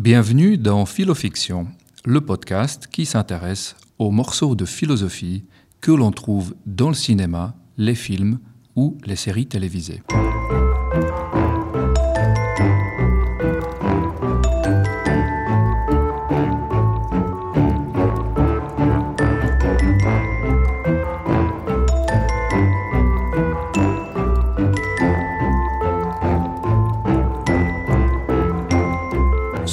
Bienvenue dans Philofiction, le podcast qui s'intéresse aux morceaux de philosophie que l'on trouve dans le cinéma, les films ou les séries télévisées.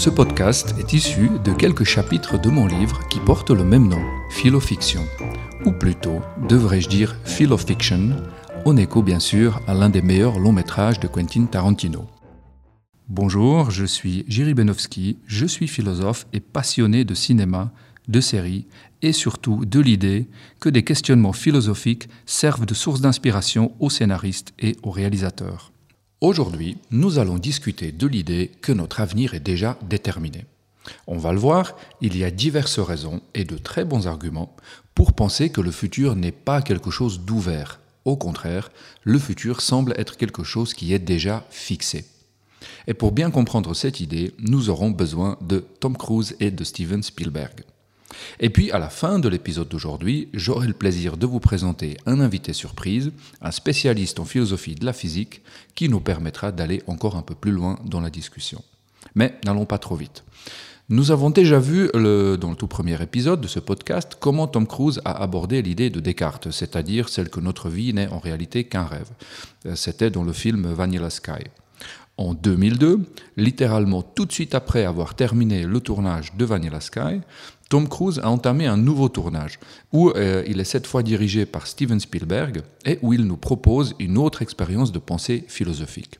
Ce podcast est issu de quelques chapitres de mon livre qui porte le même nom, Philofiction, ou plutôt, devrais-je dire Philofiction, en écho bien sûr à l'un des meilleurs longs métrages de Quentin Tarantino. Bonjour, je suis Jiri Benowski, je suis philosophe et passionné de cinéma, de séries et surtout de l'idée que des questionnements philosophiques servent de source d'inspiration aux scénaristes et aux réalisateurs. Aujourd'hui, nous allons discuter de l'idée que notre avenir est déjà déterminé. On va le voir, il y a diverses raisons et de très bons arguments pour penser que le futur n'est pas quelque chose d'ouvert. Au contraire, le futur semble être quelque chose qui est déjà fixé. Et pour bien comprendre cette idée, nous aurons besoin de Tom Cruise et de Steven Spielberg. Et puis, à la fin de l'épisode d'aujourd'hui, j'aurai le plaisir de vous présenter un invité surprise, un spécialiste en philosophie de la physique, qui nous permettra d'aller encore un peu plus loin dans la discussion. Mais n'allons pas trop vite. Nous avons déjà vu dans le tout premier épisode de ce podcast comment Tom Cruise a abordé l'idée de Descartes, c'est-à-dire celle que notre vie n'est en réalité qu'un rêve. C'était dans le film Vanilla Sky. En 2002, littéralement tout de suite après avoir terminé le tournage de Vanilla Sky, Tom Cruise a entamé un nouveau tournage où euh, il est cette fois dirigé par Steven Spielberg et où il nous propose une autre expérience de pensée philosophique.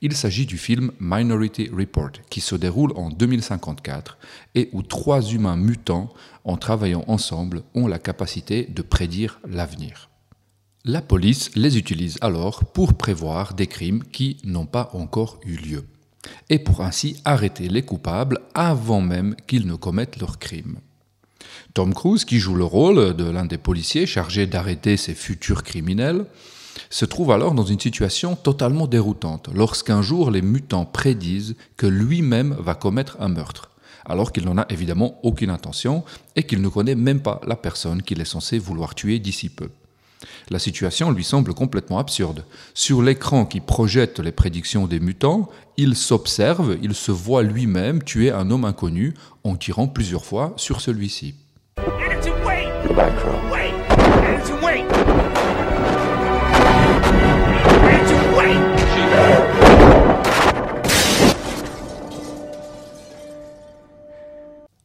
Il s'agit du film Minority Report qui se déroule en 2054 et où trois humains mutants, en travaillant ensemble, ont la capacité de prédire l'avenir. La police les utilise alors pour prévoir des crimes qui n'ont pas encore eu lieu et pour ainsi arrêter les coupables avant même qu'ils ne commettent leurs crimes. Tom Cruise, qui joue le rôle de l'un des policiers chargés d'arrêter ces futurs criminels, se trouve alors dans une situation totalement déroutante lorsqu'un jour les mutants prédisent que lui-même va commettre un meurtre, alors qu'il n'en a évidemment aucune intention et qu'il ne connaît même pas la personne qu'il est censé vouloir tuer d'ici peu. La situation lui semble complètement absurde. Sur l'écran qui projette les prédictions des mutants, il s'observe, il se voit lui-même tuer un homme inconnu en tirant plusieurs fois sur celui-ci.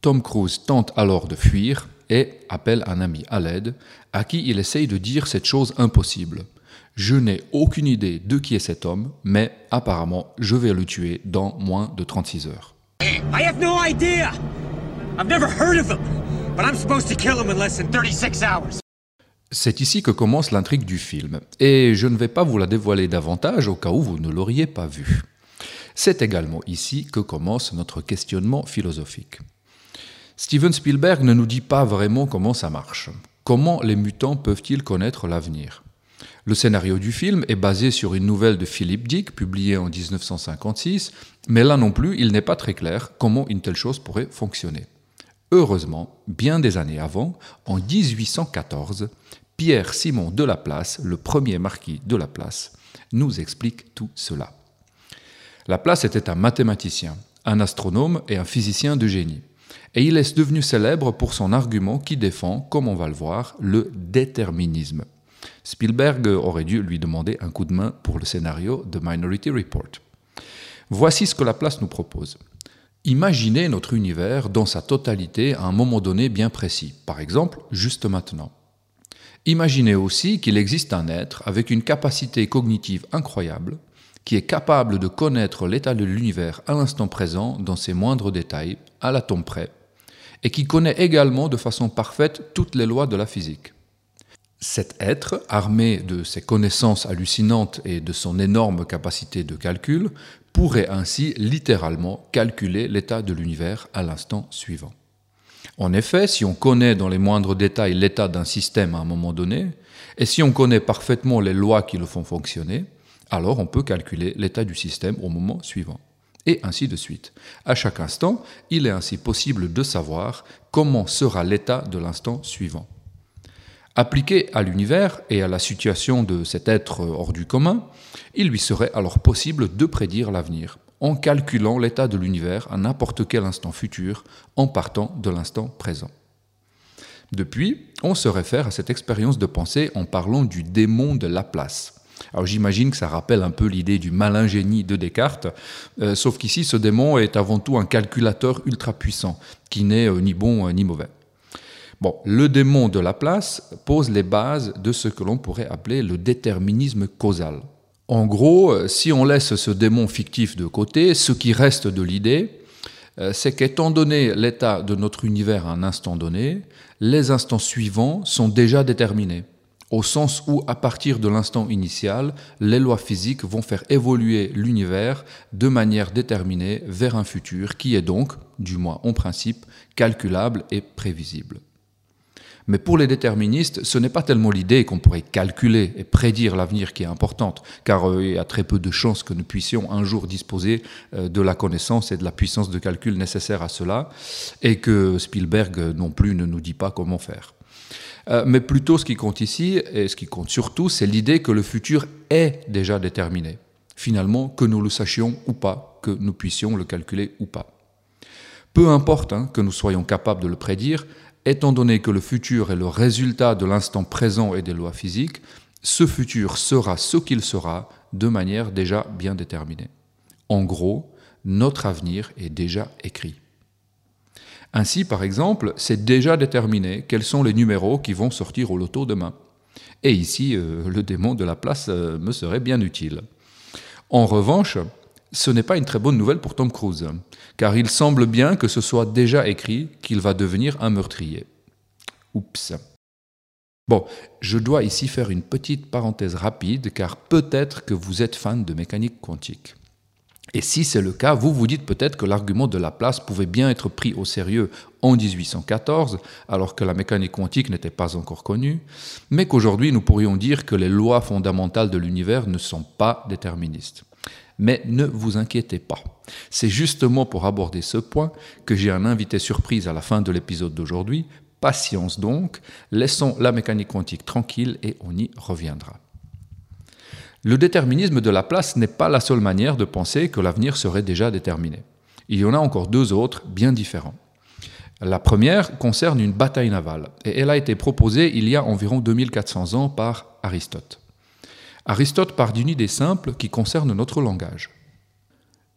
Tom Cruise tente alors de fuir et appelle un ami à l'aide, à qui il essaye de dire cette chose impossible. Je n'ai aucune idée de qui est cet homme, mais apparemment je vais le tuer dans moins de 36 heures. C'est ici que commence l'intrigue du film, et je ne vais pas vous la dévoiler davantage au cas où vous ne l'auriez pas vu. C'est également ici que commence notre questionnement philosophique. Steven Spielberg ne nous dit pas vraiment comment ça marche. Comment les mutants peuvent-ils connaître l'avenir? Le scénario du film est basé sur une nouvelle de Philip Dick, publiée en 1956, mais là non plus, il n'est pas très clair comment une telle chose pourrait fonctionner. Heureusement, bien des années avant, en 1814, Pierre Simon de Laplace, le premier marquis de Laplace, nous explique tout cela. Laplace était un mathématicien, un astronome et un physicien de génie et il est devenu célèbre pour son argument qui défend, comme on va le voir, le déterminisme. Spielberg aurait dû lui demander un coup de main pour le scénario de Minority Report. Voici ce que Laplace nous propose. Imaginez notre univers dans sa totalité à un moment donné bien précis, par exemple juste maintenant. Imaginez aussi qu'il existe un être avec une capacité cognitive incroyable, qui est capable de connaître l'état de l'univers à l'instant présent dans ses moindres détails, à l'atome près, et qui connaît également de façon parfaite toutes les lois de la physique. Cet être, armé de ses connaissances hallucinantes et de son énorme capacité de calcul, pourrait ainsi littéralement calculer l'état de l'univers à l'instant suivant. En effet, si on connaît dans les moindres détails l'état d'un système à un moment donné, et si on connaît parfaitement les lois qui le font fonctionner, alors on peut calculer l'état du système au moment suivant. Et ainsi de suite. À chaque instant, il est ainsi possible de savoir comment sera l'état de l'instant suivant. Appliqué à l'univers et à la situation de cet être hors du commun, il lui serait alors possible de prédire l'avenir, en calculant l'état de l'univers à n'importe quel instant futur, en partant de l'instant présent. Depuis, on se réfère à cette expérience de pensée en parlant du démon de Laplace. Alors j'imagine que ça rappelle un peu l'idée du malin génie de Descartes, euh, sauf qu'ici ce démon est avant tout un calculateur ultra puissant, qui n'est euh, ni bon euh, ni mauvais. Bon, le démon de Laplace pose les bases de ce que l'on pourrait appeler le déterminisme causal. En gros, si on laisse ce démon fictif de côté, ce qui reste de l'idée, c'est qu'étant donné l'état de notre univers à un instant donné, les instants suivants sont déjà déterminés au sens où, à partir de l'instant initial, les lois physiques vont faire évoluer l'univers de manière déterminée vers un futur qui est donc, du moins en principe, calculable et prévisible. Mais pour les déterministes, ce n'est pas tellement l'idée qu'on pourrait calculer et prédire l'avenir qui est importante, car euh, il y a très peu de chances que nous puissions un jour disposer euh, de la connaissance et de la puissance de calcul nécessaire à cela, et que Spielberg non plus ne nous dit pas comment faire. Euh, mais plutôt ce qui compte ici, et ce qui compte surtout, c'est l'idée que le futur est déjà déterminé. Finalement, que nous le sachions ou pas, que nous puissions le calculer ou pas. Peu importe hein, que nous soyons capables de le prédire, étant donné que le futur est le résultat de l'instant présent et des lois physiques, ce futur sera ce qu'il sera de manière déjà bien déterminée. En gros, notre avenir est déjà écrit. Ainsi, par exemple, c'est déjà déterminé quels sont les numéros qui vont sortir au loto demain. Et ici, euh, le démon de la place euh, me serait bien utile. En revanche, ce n'est pas une très bonne nouvelle pour Tom Cruise, car il semble bien que ce soit déjà écrit qu'il va devenir un meurtrier. Oups. Bon, je dois ici faire une petite parenthèse rapide, car peut-être que vous êtes fan de mécanique quantique. Et si c'est le cas, vous vous dites peut-être que l'argument de Laplace pouvait bien être pris au sérieux en 1814, alors que la mécanique quantique n'était pas encore connue, mais qu'aujourd'hui nous pourrions dire que les lois fondamentales de l'univers ne sont pas déterministes. Mais ne vous inquiétez pas. C'est justement pour aborder ce point que j'ai un invité surprise à la fin de l'épisode d'aujourd'hui. Patience donc, laissons la mécanique quantique tranquille et on y reviendra. Le déterminisme de la place n'est pas la seule manière de penser que l'avenir serait déjà déterminé. Il y en a encore deux autres bien différents. La première concerne une bataille navale, et elle a été proposée il y a environ 2400 ans par Aristote. Aristote part d'une idée simple qui concerne notre langage.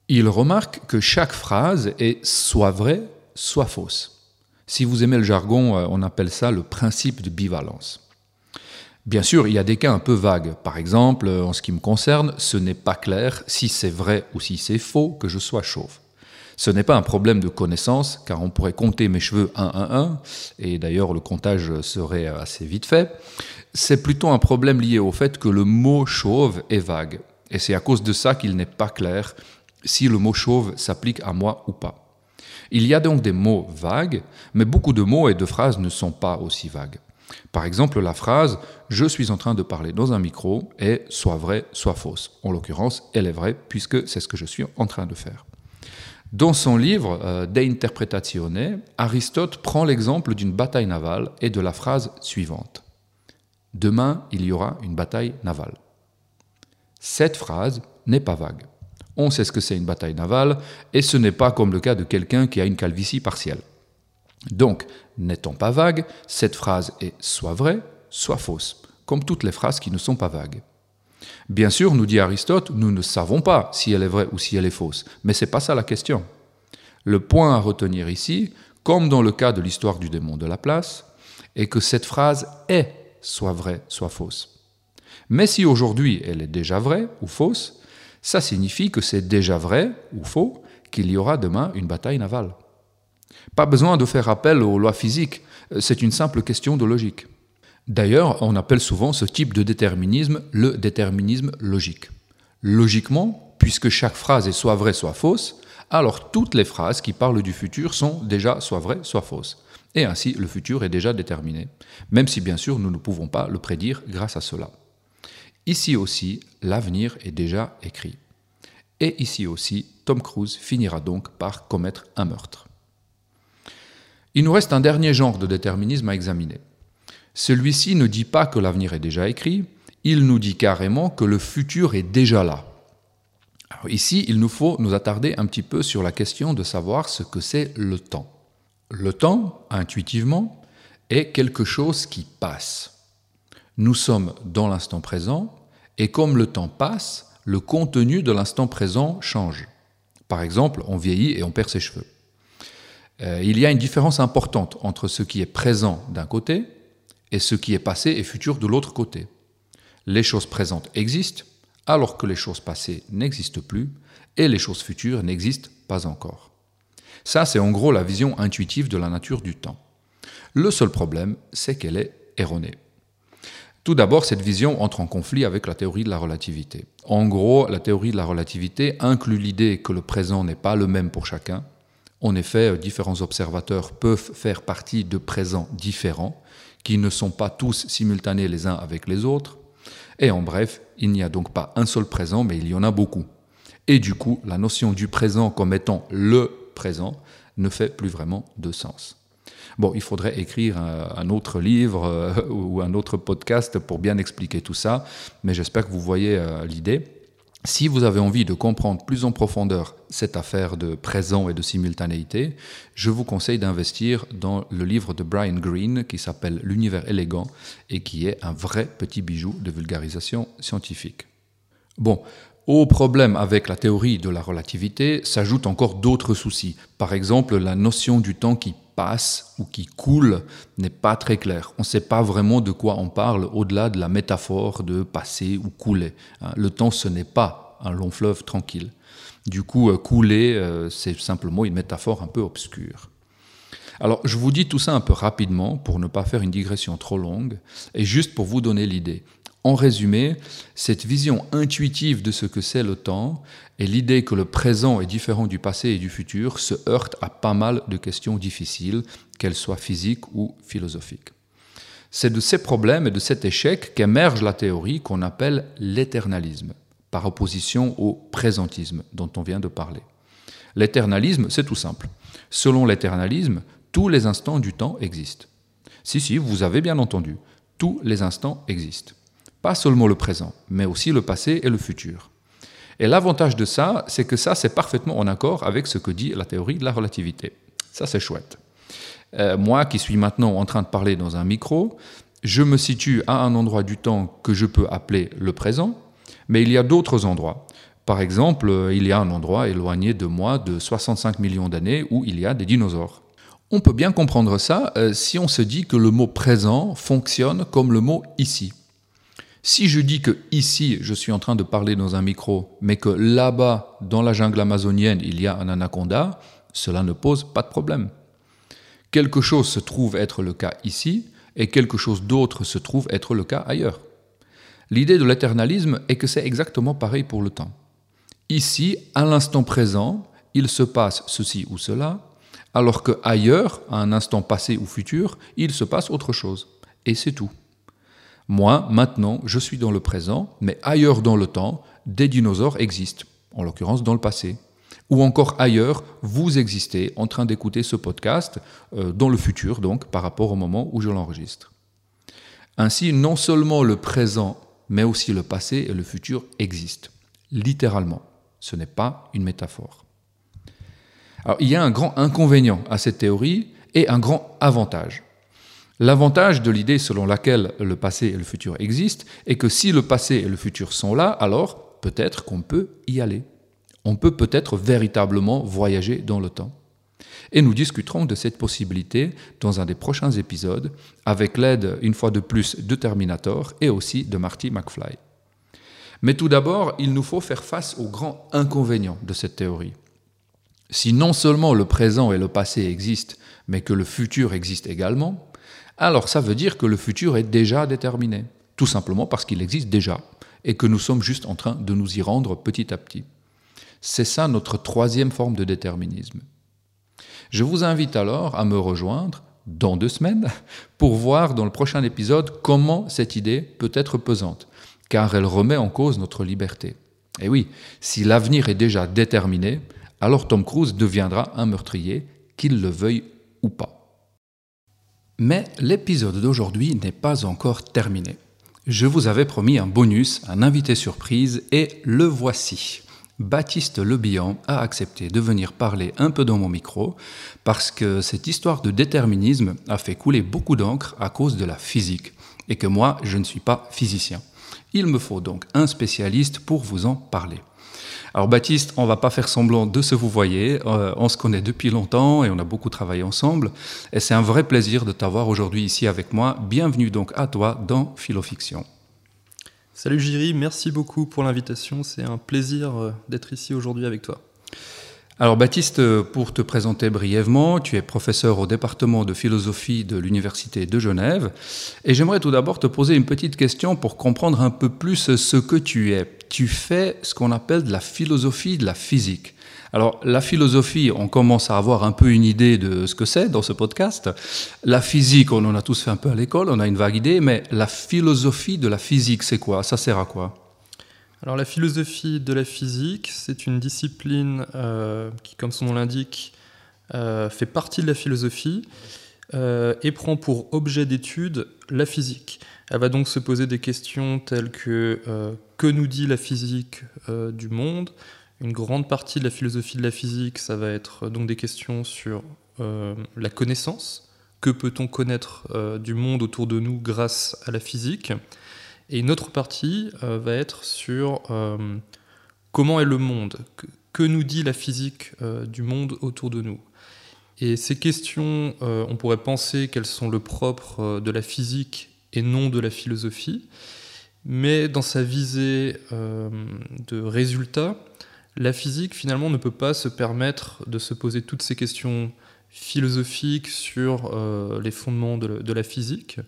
Il remarque que chaque phrase est soit vraie, soit fausse. Si vous aimez le jargon, euh, on appelle ça le principe de bivalence. Bien sûr, il y a des cas un peu vagues. Par exemple, en ce qui me concerne, ce n'est pas clair si c'est vrai ou si c'est faux que je sois chauve. Ce n'est pas un problème de connaissance, car on pourrait compter mes cheveux un à un, et d'ailleurs le comptage serait assez vite fait. C'est plutôt un problème lié au fait que le mot chauve est vague. Et c'est à cause de ça qu'il n'est pas clair si le mot chauve s'applique à moi ou pas. Il y a donc des mots vagues, mais beaucoup de mots et de phrases ne sont pas aussi vagues. Par exemple, la phrase Je suis en train de parler dans un micro est soit vraie, soit fausse. En l'occurrence, elle est vraie puisque c'est ce que je suis en train de faire. Dans son livre euh, De Interpretatione, Aristote prend l'exemple d'une bataille navale et de la phrase suivante Demain, il y aura une bataille navale. Cette phrase n'est pas vague. On sait ce que c'est une bataille navale et ce n'est pas comme le cas de quelqu'un qui a une calvitie partielle. Donc, n'étant pas vague, cette phrase est soit vraie, soit fausse, comme toutes les phrases qui ne sont pas vagues. Bien sûr, nous dit Aristote, nous ne savons pas si elle est vraie ou si elle est fausse, mais ce n'est pas ça la question. Le point à retenir ici, comme dans le cas de l'histoire du démon de la place, est que cette phrase est soit vraie, soit fausse. Mais si aujourd'hui elle est déjà vraie ou fausse, ça signifie que c'est déjà vrai ou faux qu'il y aura demain une bataille navale. Pas besoin de faire appel aux lois physiques, c'est une simple question de logique. D'ailleurs, on appelle souvent ce type de déterminisme le déterminisme logique. Logiquement, puisque chaque phrase est soit vraie, soit fausse, alors toutes les phrases qui parlent du futur sont déjà soit vraies, soit fausses. Et ainsi, le futur est déjà déterminé, même si bien sûr nous ne pouvons pas le prédire grâce à cela. Ici aussi, l'avenir est déjà écrit. Et ici aussi, Tom Cruise finira donc par commettre un meurtre. Il nous reste un dernier genre de déterminisme à examiner. Celui-ci ne dit pas que l'avenir est déjà écrit, il nous dit carrément que le futur est déjà là. ici, il nous faut nous attarder un petit peu sur la question de savoir ce que c'est le temps. Le temps, intuitivement, est quelque chose qui passe. Nous sommes dans l'instant présent, et comme le temps passe, le contenu de l'instant présent change. Par exemple, on vieillit et on perd ses cheveux. Euh, il y a une différence importante entre ce qui est présent d'un côté et ce qui est passé et futur de l'autre côté. Les choses présentes existent alors que les choses passées n'existent plus et les choses futures n'existent pas encore. Ça, c'est en gros la vision intuitive de la nature du temps. Le seul problème, c'est qu'elle est erronée. Tout d'abord, cette vision entre en conflit avec la théorie de la relativité. En gros, la théorie de la relativité inclut l'idée que le présent n'est pas le même pour chacun. En effet, différents observateurs peuvent faire partie de présents différents, qui ne sont pas tous simultanés les uns avec les autres. Et en bref, il n'y a donc pas un seul présent, mais il y en a beaucoup. Et du coup, la notion du présent comme étant le présent ne fait plus vraiment de sens. Bon, il faudrait écrire un, autre livre euh, ou un autre podcast pour bien expliquer tout ça, mais j'espère que vous voyez euh, l'idée. Si vous avez envie de comprendre plus en profondeur cette affaire de présent et de simultanéité, je vous conseille d'investir dans le livre de Brian Greene qui s'appelle L'univers élégant et qui est un vrai petit bijou de vulgarisation scientifique. Bon, au problème avec la théorie de la relativité s'ajoutent encore d'autres soucis. Par exemple, la notion du temps qui passe ou qui coule n'est pas très claire. On ne sait pas vraiment de quoi on parle au-delà de la métaphore de passer ou couler. Hein. Le temps, ce n'est pas un long fleuve tranquille. Du coup, euh, couler, euh, c'est simplement une métaphore un peu obscure. Alors, je vous dis tout ça un peu rapidement pour ne pas faire une digression trop longue et juste pour vous donner l'idée. En résumé, cette vision intuitive de ce que c'est le temps et l'idée que le présent est différent du passé et du futur se heurte à pas mal de questions difficiles, qu'elles soient physiques ou philosophiques. C'est de ces problèmes et de cet échec qu'émerge la théorie qu'on appelle l'éternalisme, par opposition au présentisme dont on vient de parler. L'éternalisme, c'est tout simple. Selon l'éternalisme, tous les instants du temps existent. Si, si, vous avez bien entendu, tous les instants existent. Pas seulement le présent, mais aussi le passé et le futur. Et l'avantage de ça, c'est que ça, c'est parfaitement en accord avec ce que dit la théorie de la relativité. Ça, c'est chouette. Euh, moi qui suis maintenant en train de parler dans un micro, je me situe à un endroit du temps que je peux appeler le présent, mais il y a d'autres endroits. Par exemple, il y a un endroit éloigné de moi de 65 millions d'années où il y a des dinosaures. On peut bien comprendre ça euh, si on se dit que le mot présent fonctionne comme le mot ici. Si je dis que ici, je suis en train de parler dans un micro, mais que là-bas, dans la jungle amazonienne, il y a un anaconda, cela ne pose pas de problème. Quelque chose se trouve être le cas ici, et quelque chose d'autre se trouve être le cas ailleurs. L'idée de l'éternalisme est que c'est exactement pareil pour le temps. Ici, à l'instant présent, il se passe ceci ou cela, alors que ailleurs, à un instant passé ou futur, il se passe autre chose. Et c'est tout. Moi, maintenant, je suis dans le présent, mais ailleurs dans le temps, des dinosaures existent, en l'occurrence dans le passé. Ou encore ailleurs, vous existez en train d'écouter ce podcast, euh, dans le futur donc, par rapport au moment où je l'enregistre. Ainsi, non seulement le présent, mais aussi le passé et le futur existent, littéralement. Ce n'est pas une métaphore. Il y a un grand inconvénient à cette théorie et un grand avantage. L'avantage de l'idée selon laquelle le passé et le futur existent est que si le passé et le futur sont là, alors peut-être qu'on peut y aller. On peut peut-être véritablement voyager dans le temps. Et nous discuterons de cette possibilité dans un des prochains épisodes avec l'aide, une fois de plus, de Terminator et aussi de Marty McFly. Mais tout d'abord, il nous faut faire face aux grands inconvénients de cette théorie. Si non seulement le présent et le passé existent, mais que le futur existe également, alors ça veut dire que le futur est déjà déterminé, tout simplement parce qu'il existe déjà, et que nous sommes juste en train de nous y rendre petit à petit. C'est ça notre troisième forme de déterminisme. Je vous invite alors à me rejoindre dans deux semaines pour voir dans le prochain épisode comment cette idée peut être pesante, car elle remet en cause notre liberté. Et oui, si l'avenir est déjà déterminé, alors Tom Cruise deviendra un meurtrier, qu'il le veuille ou pas. Mais l'épisode d'aujourd'hui n'est pas encore terminé. Je vous avais promis un bonus, un invité surprise, et le voici. Baptiste Lebihan a accepté de venir parler un peu dans mon micro parce que cette histoire de déterminisme a fait couler beaucoup d'encre à cause de la physique et que moi, je ne suis pas physicien. Il me faut donc un spécialiste pour vous en parler. Alors Baptiste, on va pas faire semblant de se vous voyer, euh, on se connaît depuis longtemps et on a beaucoup travaillé ensemble, et c'est un vrai plaisir de t'avoir aujourd'hui ici avec moi. Bienvenue donc à toi dans Philofiction. Salut Jiri, merci beaucoup pour l'invitation, c'est un plaisir euh, d'être ici aujourd'hui avec toi. Alors Baptiste, pour te présenter brièvement, tu es professeur au département de philosophie de l'Université de Genève et j'aimerais tout d'abord te poser une petite question pour comprendre un peu plus ce que tu es. Tu fais ce qu'on appelle de la philosophie de la physique. Alors la philosophie, on commence à avoir un peu une idée de ce que c'est dans ce podcast. La physique, on en a tous fait un peu à l'école, on a une vague idée, mais la philosophie de la physique, c'est quoi? Ça sert à quoi? Alors la philosophie de la physique, c'est une discipline euh, qui, comme son nom l'indique, euh, fait partie de la philosophie euh, et prend pour objet d'étude la physique. Elle va donc se poser des questions telles que que nous dit la physique du monde? Une grande partie de la philosophie de la physique, ça va être donc des questions sur la connaissance. Que peut-on connaître du monde autour de nous grâce à la physique? Et une autre partie euh, va être sur euh, comment est le monde, que, nous dit la physique euh, du monde autour de nous. Et ces questions, on pourrait penser qu'elles sont le propre de la physique et non de la philosophie, mais dans sa visée de résultat, la physique finalement ne peut pas se permettre de se poser toutes ces questions philosophiques sur les fondements de la physique.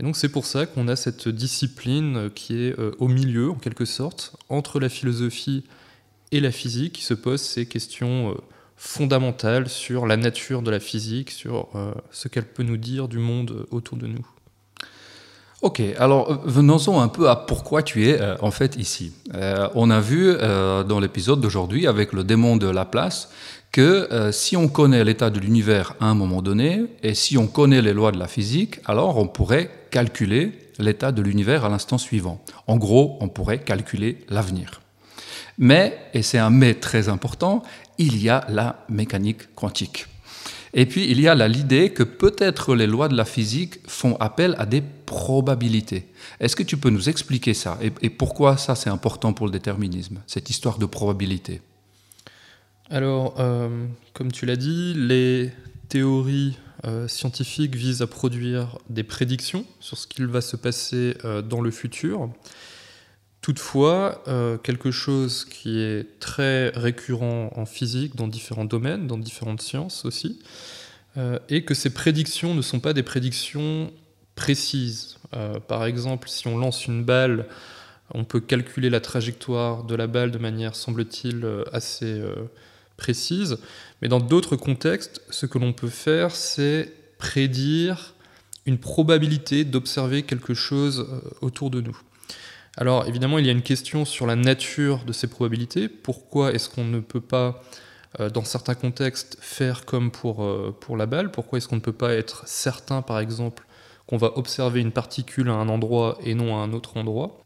Et donc c'est pour ça qu'on a cette discipline qui est euh, au milieu, en quelque sorte, entre la philosophie et la physique, qui se pose ces questions euh, fondamentales sur la nature de la physique, sur euh, ce qu'elle peut nous dire du monde autour de nous. Ok, alors venons-en un peu à pourquoi tu es en fait ici. on a vu dans l'épisode d'aujourd'hui avec le démon de la place que euh, si on connaît l'état de l'univers à un moment donné, et si on connaît les lois de la physique, alors on pourrait calculer l'état de l'univers à l'instant suivant. En gros, on pourrait calculer l'avenir. Mais, et c'est un mais très important, il y a la mécanique quantique. Et puis, il y a l'idée que peut-être les lois de la physique font appel à des probabilités. Est-ce que tu peux nous expliquer ça? Et pourquoi ça c'est important pour le déterminisme, cette histoire de probabilité? Alors, euh, comme tu l'as dit, les théories euh, scientifiques visent à produire des prédictions sur ce qu'il va se passer euh, dans le futur. Toutefois, quelque chose qui est très récurrent en physique, dans différents domaines, dans différentes sciences aussi, est que ces prédictions ne sont pas des prédictions précises. par exemple, si on lance une balle, on peut calculer la trajectoire de la balle de manière, semble-t-il, assez précise, mais dans d'autres contextes, ce que l'on peut faire, c'est prédire une probabilité d'observer quelque chose euh, autour de nous. Alors évidemment, il y a une question sur la nature de ces probabilités. Pourquoi est-ce qu'on ne peut pas, euh, dans certains contextes, faire comme pour, euh, pour la balle? Pourquoi est-ce qu'on ne peut pas être certain, par exemple, qu'on va observer une particule à un endroit et non à un autre endroit?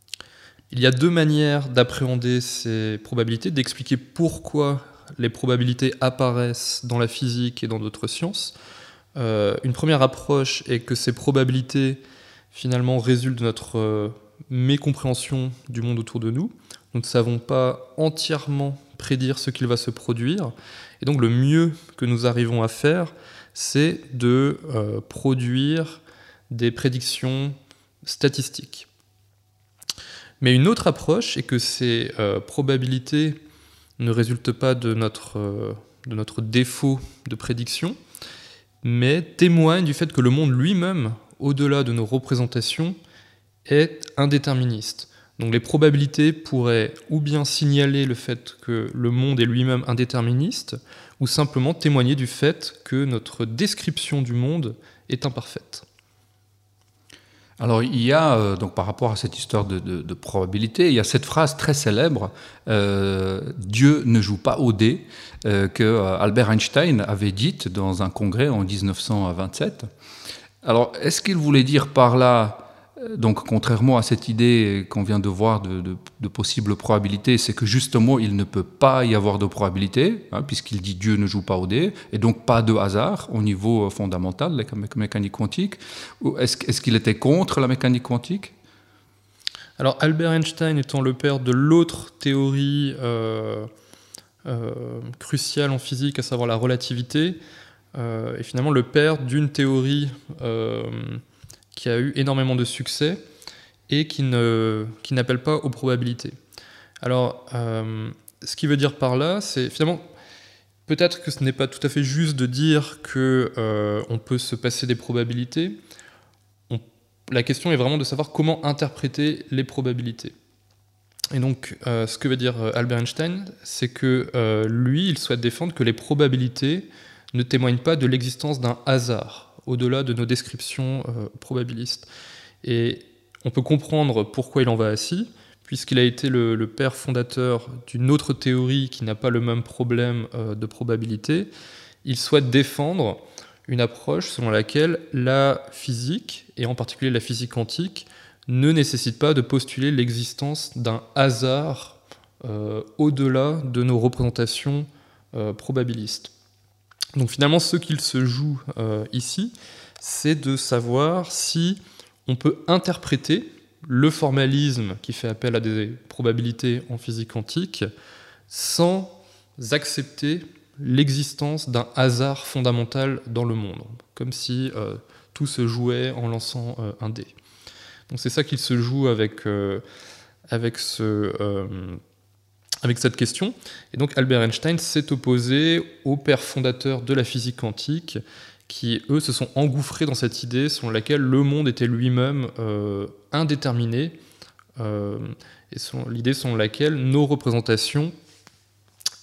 Il y a deux manières d'appréhender ces probabilités, d'expliquer pourquoi les probabilités apparaissent dans la physique et dans d'autres sciences. Euh, une première approche est que ces probabilités finalement résultent de notre euh, mécompréhension du monde autour de nous. Nous ne savons pas entièrement prédire ce qu'il va se produire. Et donc le mieux que nous arrivons à faire, c'est de euh, produire des prédictions statistiques. Mais une autre approche est que ces probabilités ne résulte pas de notre, euh, de notre défaut de prédiction, mais témoigne du fait que le monde lui-même, au-delà de nos représentations, est indéterministe. Donc les probabilités pourraient ou bien signaler le fait que le monde est lui-même indéterministe, ou simplement témoigner du fait que notre description du monde est imparfaite. Alors il y a, euh, donc par rapport à cette histoire de, probabilité, il y a cette phrase très célèbre, euh, Dieu ne joue pas au dé, euh, que Albert Einstein avait dite dans un congrès en 1927. Alors est-ce qu'il voulait dire par là donc, contrairement à cette idée qu'on vient de voir de, possibles probabilités, c'est que justement, il ne peut pas y avoir de probabilité, hein, puisqu'il dit Dieu ne joue pas au dé, et donc pas de hasard au niveau fondamental de la mécanique quantique. Est-ce qu'il était contre la mécanique quantique? Alors, Albert Einstein étant le père de l'autre théorie euh, euh, cruciale en physique, à savoir la relativité, euh, finalement le père d'une théorie qui a eu énormément de succès et qui, ne, qui n'appelle pas aux probabilités. Alors, euh, ce qui veut dire par là, c'est finalement, peut-être que ce n'est pas tout à fait juste de dire que euh, on peut se passer des probabilités. la question est vraiment de savoir comment interpréter les probabilités. Et donc, euh, ce que veut dire Albert Einstein, c'est que lui, il souhaite défendre que les probabilités ne témoignent pas de l'existence d'un hasard au-delà de nos descriptions euh, probabilistes. Et on peut comprendre pourquoi il en va ainsi, puisqu'il a été le, père fondateur d'une autre théorie qui n'a pas le même problème euh, de probabilité. Il souhaite défendre une approche selon laquelle la physique, et en particulier la physique quantique, ne nécessite pas de postuler l'existence d'un hasard euh, au-delà de nos représentations probabilistes. Donc finalement, ce qu'il se joue euh, ici, c'est de savoir si on peut interpréter le formalisme qui fait appel à des probabilités en physique quantique sans accepter l'existence d'un hasard fondamental dans le monde, comme si euh, tout se jouait en lançant euh, un dé. Donc c'est ça qu'il se joue avec, avec ce avec cette question. Et donc Albert Einstein s'est opposé aux pères fondateurs de la physique quantique, qui, eux, se sont engouffrés dans cette idée selon laquelle le monde était lui-même euh, indéterminé, euh, et l'idée selon laquelle nos représentations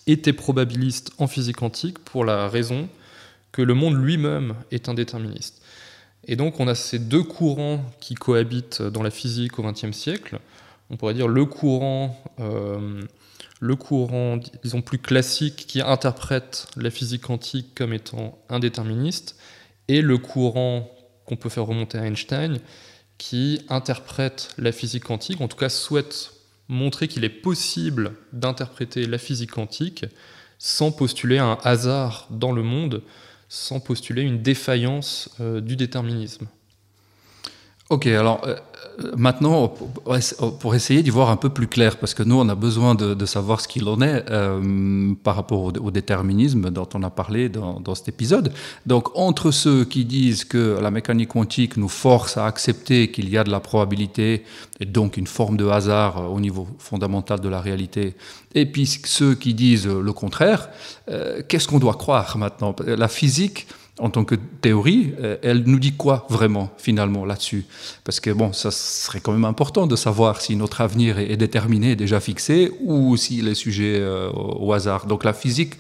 étaient probabilistes en physique quantique pour la raison que le monde lui-même est indéterministe. Et donc on a ces deux courants qui cohabitent dans la physique au XXe siècle. On pourrait dire le courant euh, le courant, disons, plus classique qui interprète la physique quantique comme étant indéterministe, et le courant qu'on peut faire remonter à Einstein, qui interprète la physique quantique, en tout cas souhaite montrer qu'il est possible d'interpréter la physique quantique sans postuler un hasard dans le monde, sans postuler une défaillance euh, du déterminisme. Ok, alors euh, maintenant, pour essayer d'y voir un peu plus clair, parce que nous, on a besoin de, savoir ce qu'il en est euh, par rapport au, déterminisme dont on a parlé dans, cet épisode. Donc, entre ceux qui disent que la mécanique quantique nous force à accepter qu'il y a de la probabilité et donc une forme de hasard au niveau fondamental de la réalité, et puis ceux qui disent le contraire, euh, qu'est-ce qu'on doit croire maintenant? La physique en tant que théorie, euh, elle nous dit quoi vraiment finalement là-dessus? Parce que bon, ça serait quand même important de savoir si notre avenir est, déterminé, déjà fixé, ou s'il est sujet euh, au hasard. Donc la physique,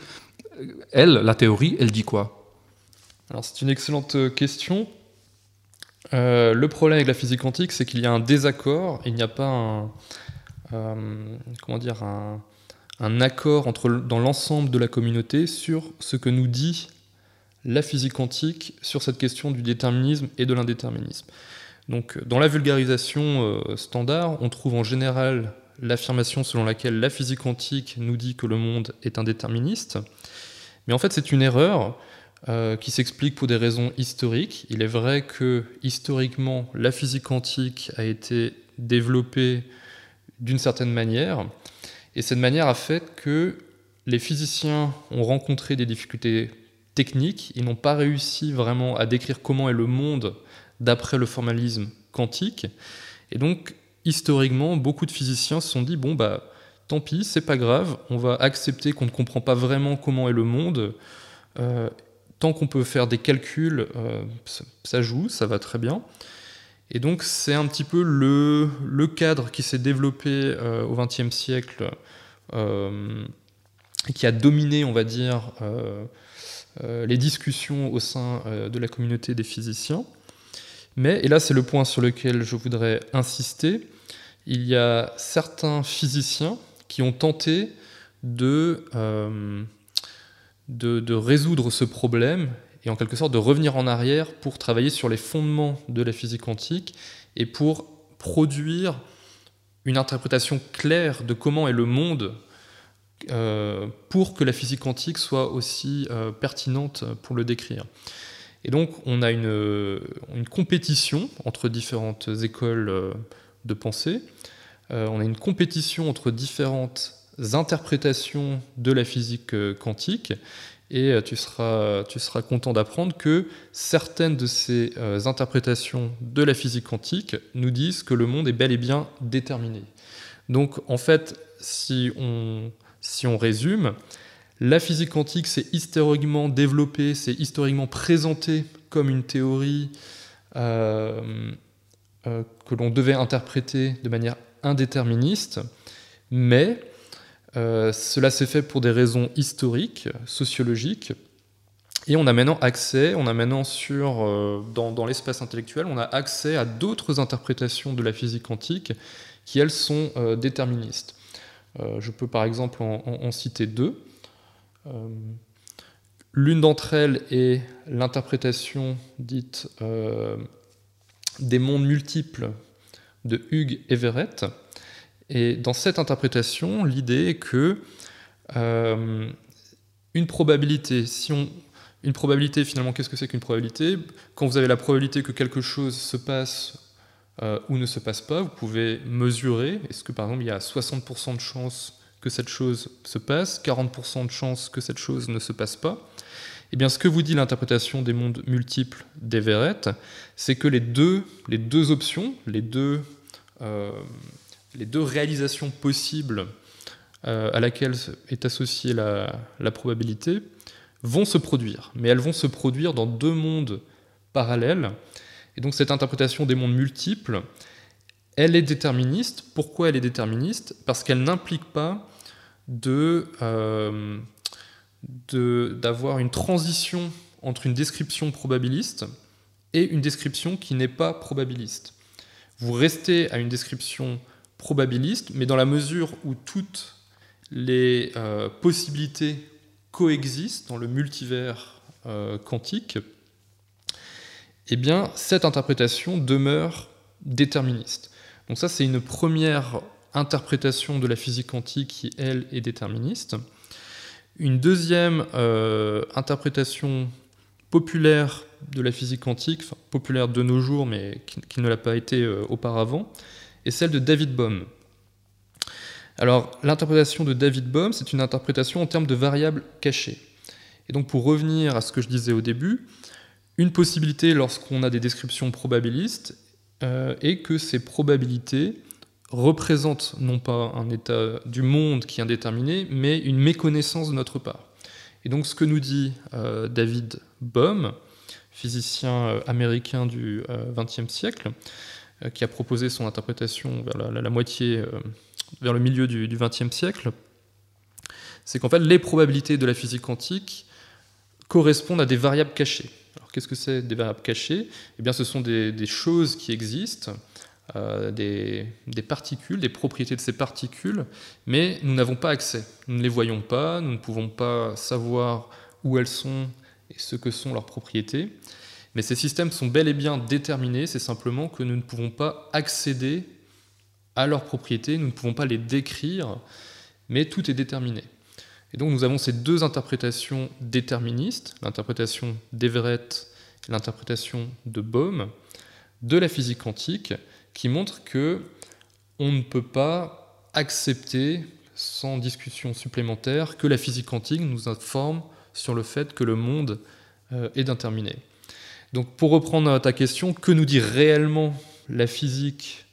euh, elle, la théorie, elle dit quoi? Alors c'est une excellente question. le problème avec la physique quantique, c'est qu'il y a un désaccord, il n'y a pas un, comment dire, un, accord dans l'ensemble de la communauté sur ce que nous dit la physique quantique sur cette question du déterminisme et de l'indéterminisme. Donc, dans la vulgarisation euh, standard, on trouve en général l'affirmation selon laquelle la physique quantique nous dit que le monde est indéterministe. Mais en fait, c'est une erreur euh, qui s'explique pour des raisons historiques. Il est vrai que historiquement, la physique quantique a été développée d'une certaine manière, et cette manière a fait que les physiciens ont rencontré des difficultés techniques. Ils n'ont pas réussi vraiment à décrire comment est le monde d'après le formalisme quantique. Et donc, historiquement, beaucoup de physiciens se sont dit bon, bah, tant pis, c'est pas grave, on va accepter qu'on ne comprend pas vraiment comment est le monde. Euh, tant qu'on peut faire des calculs, euh, ça, joue, ça va très bien. Et donc, c'est un petit peu le, cadre qui s'est développé euh, au XXe siècle, qui a dominé, on va dire, les discussions au sein euh, de la communauté des physiciens. Mais, et là c'est le point sur lequel je voudrais insister, il y a certains physiciens qui ont tenté euh, de, de, résoudre ce problème et en quelque sorte de revenir en arrière pour travailler sur les fondements de la physique quantique et pour produire une interprétation claire de comment est le monde euh, pour que la physique quantique soit aussi euh, pertinente pour le décrire. Et donc on a une, une compétition entre différentes écoles euh, de pensée, on a une compétition entre différentes interprétations de la physique quantique, et tu seras, tu seras content d'apprendre que certaines de ces interprétations de la physique quantique nous disent que le monde est bel et bien déterminé. Donc en fait, si on, si on résume, la physique quantique s'est historiquement développée, c'est historiquement présenté comme une théorie euh, euh, que l'on devait interpréter de manière indéterministe, mais euh, cela s'est fait pour des raisons historiques, sociologiques, et on a maintenant accès, on a maintenant sur, dans l'espace intellectuel, on a accès à d'autres interprétations de la physique quantique qui, elles, sont déterministes. Euh, je peux par exemple en, citer deux. Euh, l'une d'entre elles est l'interprétation dite euh, des mondes multiples de Hugh Everett. Et dans cette interprétation, l'idée est que une probabilité, si on, une probabilité finalement, qu'est-ce que c'est qu'une probabilité? Quand vous avez la probabilité que quelque chose se passe euh, ou ne se passe pas. Vous pouvez mesurer, est-ce que par exemple il y a 60% de chances que cette chose se passe, 40% de chances que cette chose ne se passe pas? Eh bien ce que vous dit l'interprétation des mondes multiples d'Everett, c'est que les deux, les deux options, les deux, euh, les deux réalisations possibles euh, à laquelle est associée la, la probabilité vont se produire, mais elles vont se produire dans deux mondes parallèles et donc cette interprétation des mondes multiples, elle est déterministe. Pourquoi elle est déterministe? Parce qu'elle n'implique pas euh, d'avoir une transition entre une description probabiliste et une description qui n'est pas probabiliste. Vous restez à une description probabiliste, mais dans la mesure où toutes les euh, possibilités coexistent dans le multivers euh, quantique, eh bien, cette interprétation demeure déterministe. Donc ça, c'est une première interprétation de la physique quantique qui, elle, est déterministe. Une deuxième euh, interprétation populaire de la physique quantique, populaire de nos jours, mais qui, ne l'a pas été euh, auparavant, est celle de David Bohm. Alors, l'interprétation de David Bohm, c'est une interprétation en termes de variables cachées. Et donc, pour revenir à ce que je disais au début, une possibilité lorsqu'on a des descriptions probabilistes euh, est que ces probabilités représentent non pas un état du monde qui est indéterminé, mais une méconnaissance de notre part. Et donc ce que nous dit euh, David Bohm, physicien euh, américain du XXe siècle, qui a proposé son interprétation vers la, moitié, vers le milieu du XXe siècle, c'est qu'en fait les probabilités de la physique quantique correspondent à des variables cachées. Qu'est-ce que c'est des variables cachées? Eh bien, ce sont des, choses qui existent, euh, des, particules, des propriétés de ces particules, mais nous n'avons pas accès. Nous ne les voyons pas, nous ne pouvons pas savoir où elles sont et ce que sont leurs propriétés. Mais ces systèmes sont bel et bien déterminés, c'est simplement que nous ne pouvons pas accéder à leurs propriétés, nous ne pouvons pas les décrire, mais tout est déterminé. Et donc nous avons ces deux interprétations déterministes, l'interprétation d'Everett et l'interprétation de Bohm, de la physique quantique, qui montrent que on ne peut pas accepter sans discussion supplémentaire que la physique quantique nous informe sur le fait que le monde euh, est déterminé. Donc pour reprendre ta question, que nous dit réellement la physique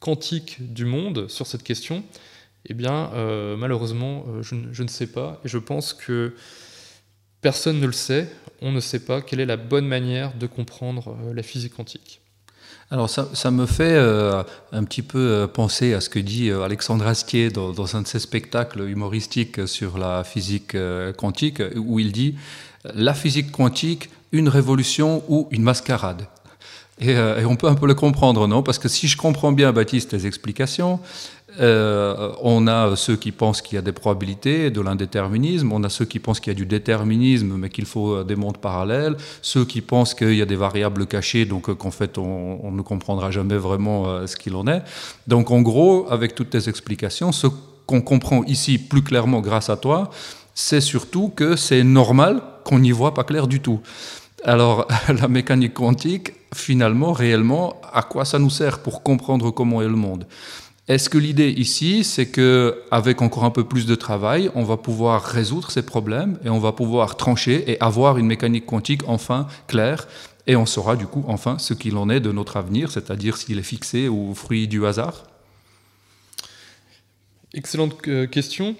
quantique du monde sur cette question? Eh bien, euh, malheureusement, euh, je, ne sais pas. Et je pense que personne ne le sait. On ne sait pas quelle est la bonne manière de comprendre euh, la physique quantique. Alors ça, me fait un petit peu penser à ce que dit Alexandre Astier dans, dans, un de ses spectacles humoristiques sur la physique quantique, où il dit La physique quantique, une révolution ou une mascarade Et, et, on peut un peu le comprendre, non? Parce que si je comprends bien, Baptiste, tes explications, euh, on a ceux qui pensent qu'il y a des probabilités, de l'indéterminisme, on a ceux qui pensent qu'il y a du déterminisme, mais qu'il faut euh, des mondes parallèles, ceux qui pensent qu'il y a des variables cachées, donc euh, qu'en fait on, ne comprendra jamais vraiment ce qu'il en est. Donc en gros, avec toutes tes explications, ce qu'on comprend ici plus clairement grâce à toi, c'est surtout que c'est normal qu'on n'y voit pas clair du tout. Alors, la mécanique quantique, finalement, réellement, à quoi ça nous sert pour comprendre comment est le monde? Est-ce que l'idée ici, c'est que avec encore un peu plus de travail, on va pouvoir résoudre ces problèmes et on va pouvoir trancher et avoir une mécanique quantique enfin claire et on saura du coup enfin ce qu'il en est de notre avenir, c'est-à-dire s'il est fixé ou fruit du hasard? Excellente euh, question.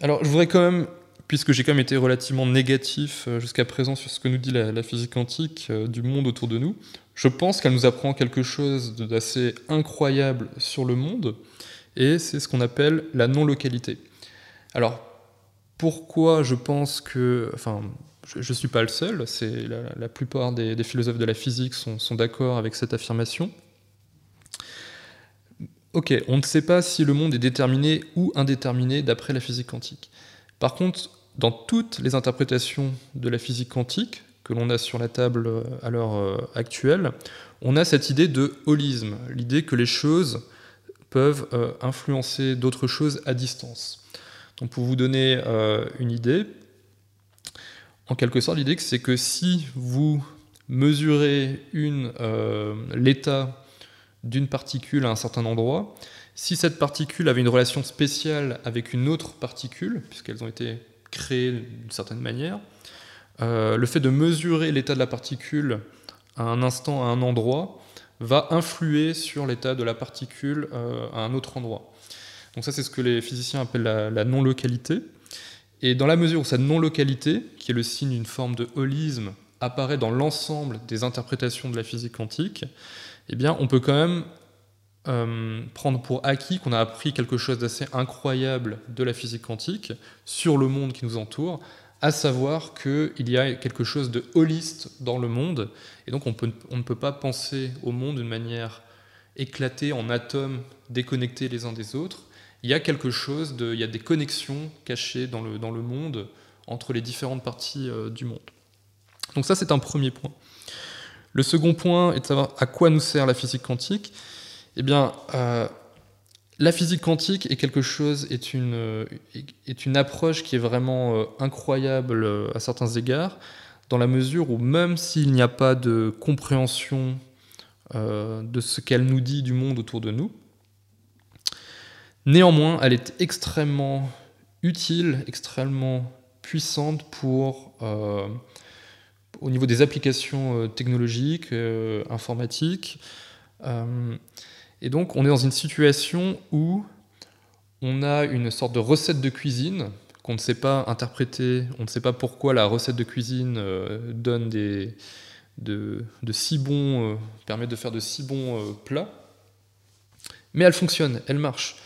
Alors je voudrais quand même, puisque j'ai quand même été relativement négatif euh, jusqu'à présent sur ce que nous dit la, physique quantique euh, du monde autour de nous, je pense qu'elle nous apprend quelque chose d'assez incroyable sur le monde et c'est ce qu'on appelle la non-localité. Alors, pourquoi je pense que... Enfin, je ne suis pas le seul, c'est la, plupart des, philosophes de la physique sont, sont d'accord avec cette affirmation. Ok, on ne sait pas si le monde est déterminé ou indéterminé d'après la physique quantique. Par contre, dans toutes les interprétations de la physique quantique que l'on a sur la table euh, à l'heure euh, actuelle, on a cette idée de holisme, l'idée que les choses peuvent euh, influencer d'autres choses à distance. Donc pour vous donner une idée, en quelque sorte, l'idée c'est que si vous mesurez l'état d'une particule à un certain endroit, si cette particule avait une relation spéciale avec une autre particule, puisqu'elles ont été créées d'une certaine manière, le fait de mesurer l'état de la particule à un instant, à un endroit, va influer sur l'état de la particule euh, à un autre endroit. Donc ça, c'est ce que les physiciens appellent la, non-localité. Et dans la mesure où cette non-localité, qui est le signe d'une forme de holisme, apparaît dans l'ensemble des interprétations de la physique quantique, eh bien, on peut quand même euh, prendre pour acquis qu'on a appris quelque chose d'assez incroyable de la physique quantique sur le monde qui nous entoure, à savoir qu'il y a quelque chose de holiste dans le monde, et donc on, ne peut pas penser au monde d'une manière éclatée en atomes déconnectés les uns des autres. Il y a quelque chose, il y a des connexions cachées dans le, dans le monde entre les différentes parties euh, du monde. Donc ça c'est un premier point. Le second point est de savoir à quoi nous sert la physique quantique. Eh bien, euh, la physique quantique est quelque chose, est une, une approche qui est vraiment euh, incroyable euh, à certains égards, dans la mesure où même s'il n'y a pas de compréhension euh, de ce qu'elle nous dit du monde autour de nous, néanmoins, elle est extrêmement utile, extrêmement puissante pour, au niveau des applications technologiques, informatiques. Et donc on est dans une situation où on a une sorte de recette de cuisine qu'on ne sait pas interpréter, on ne sait pas pourquoi la recette de cuisine euh, donne des, de, si bons, euh, permet de faire de si bons euh, plats, mais elle fonctionne, elle marche.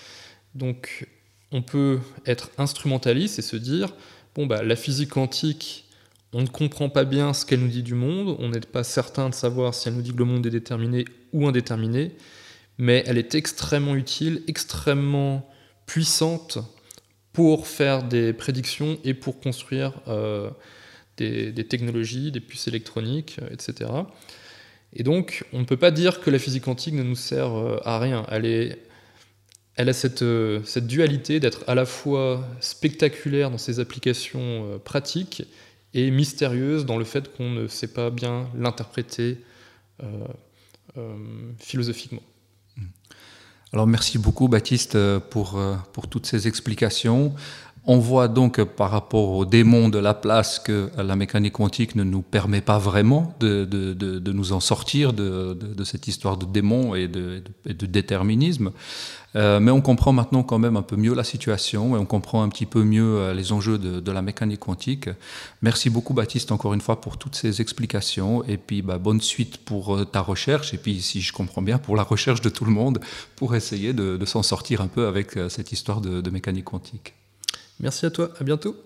Donc on peut être instrumentaliste et se dire, bon bah la physique quantique, on ne comprend pas bien ce qu'elle nous dit du monde, on n'est pas certain de savoir si elle nous dit que le monde est déterminé ou indéterminé, mais elle est extrêmement utile, extrêmement puissante pour faire des prédictions et pour construire euh, des, technologies, des puces électroniques, euh, etc. Et donc, on ne peut pas dire que la physique quantique ne nous sert euh, à rien. Elle, a cette, cette dualité d'être à la fois spectaculaire dans ses applications pratiques et mystérieuse dans le fait qu'on ne sait pas bien l'interpréter philosophiquement. Alors merci beaucoup Baptiste pour, euh, pour toutes ces explications. On voit donc par rapport au démon de la place que la mécanique quantique ne nous permet pas vraiment de, de, de, nous en sortir de, cette histoire de démon et de, déterminisme. Euh, mais on comprend maintenant quand même un peu mieux la situation et on comprend un petit peu mieux euh, les enjeux de, la mécanique quantique. Merci beaucoup Baptiste encore une fois pour toutes ces explications et puis bah, bonne suite pour euh, ta recherche et puis si je comprends bien pour la recherche de tout le monde pour essayer de, s'en sortir un peu avec cette histoire de mécanique quantique. Merci à toi, à bientôt.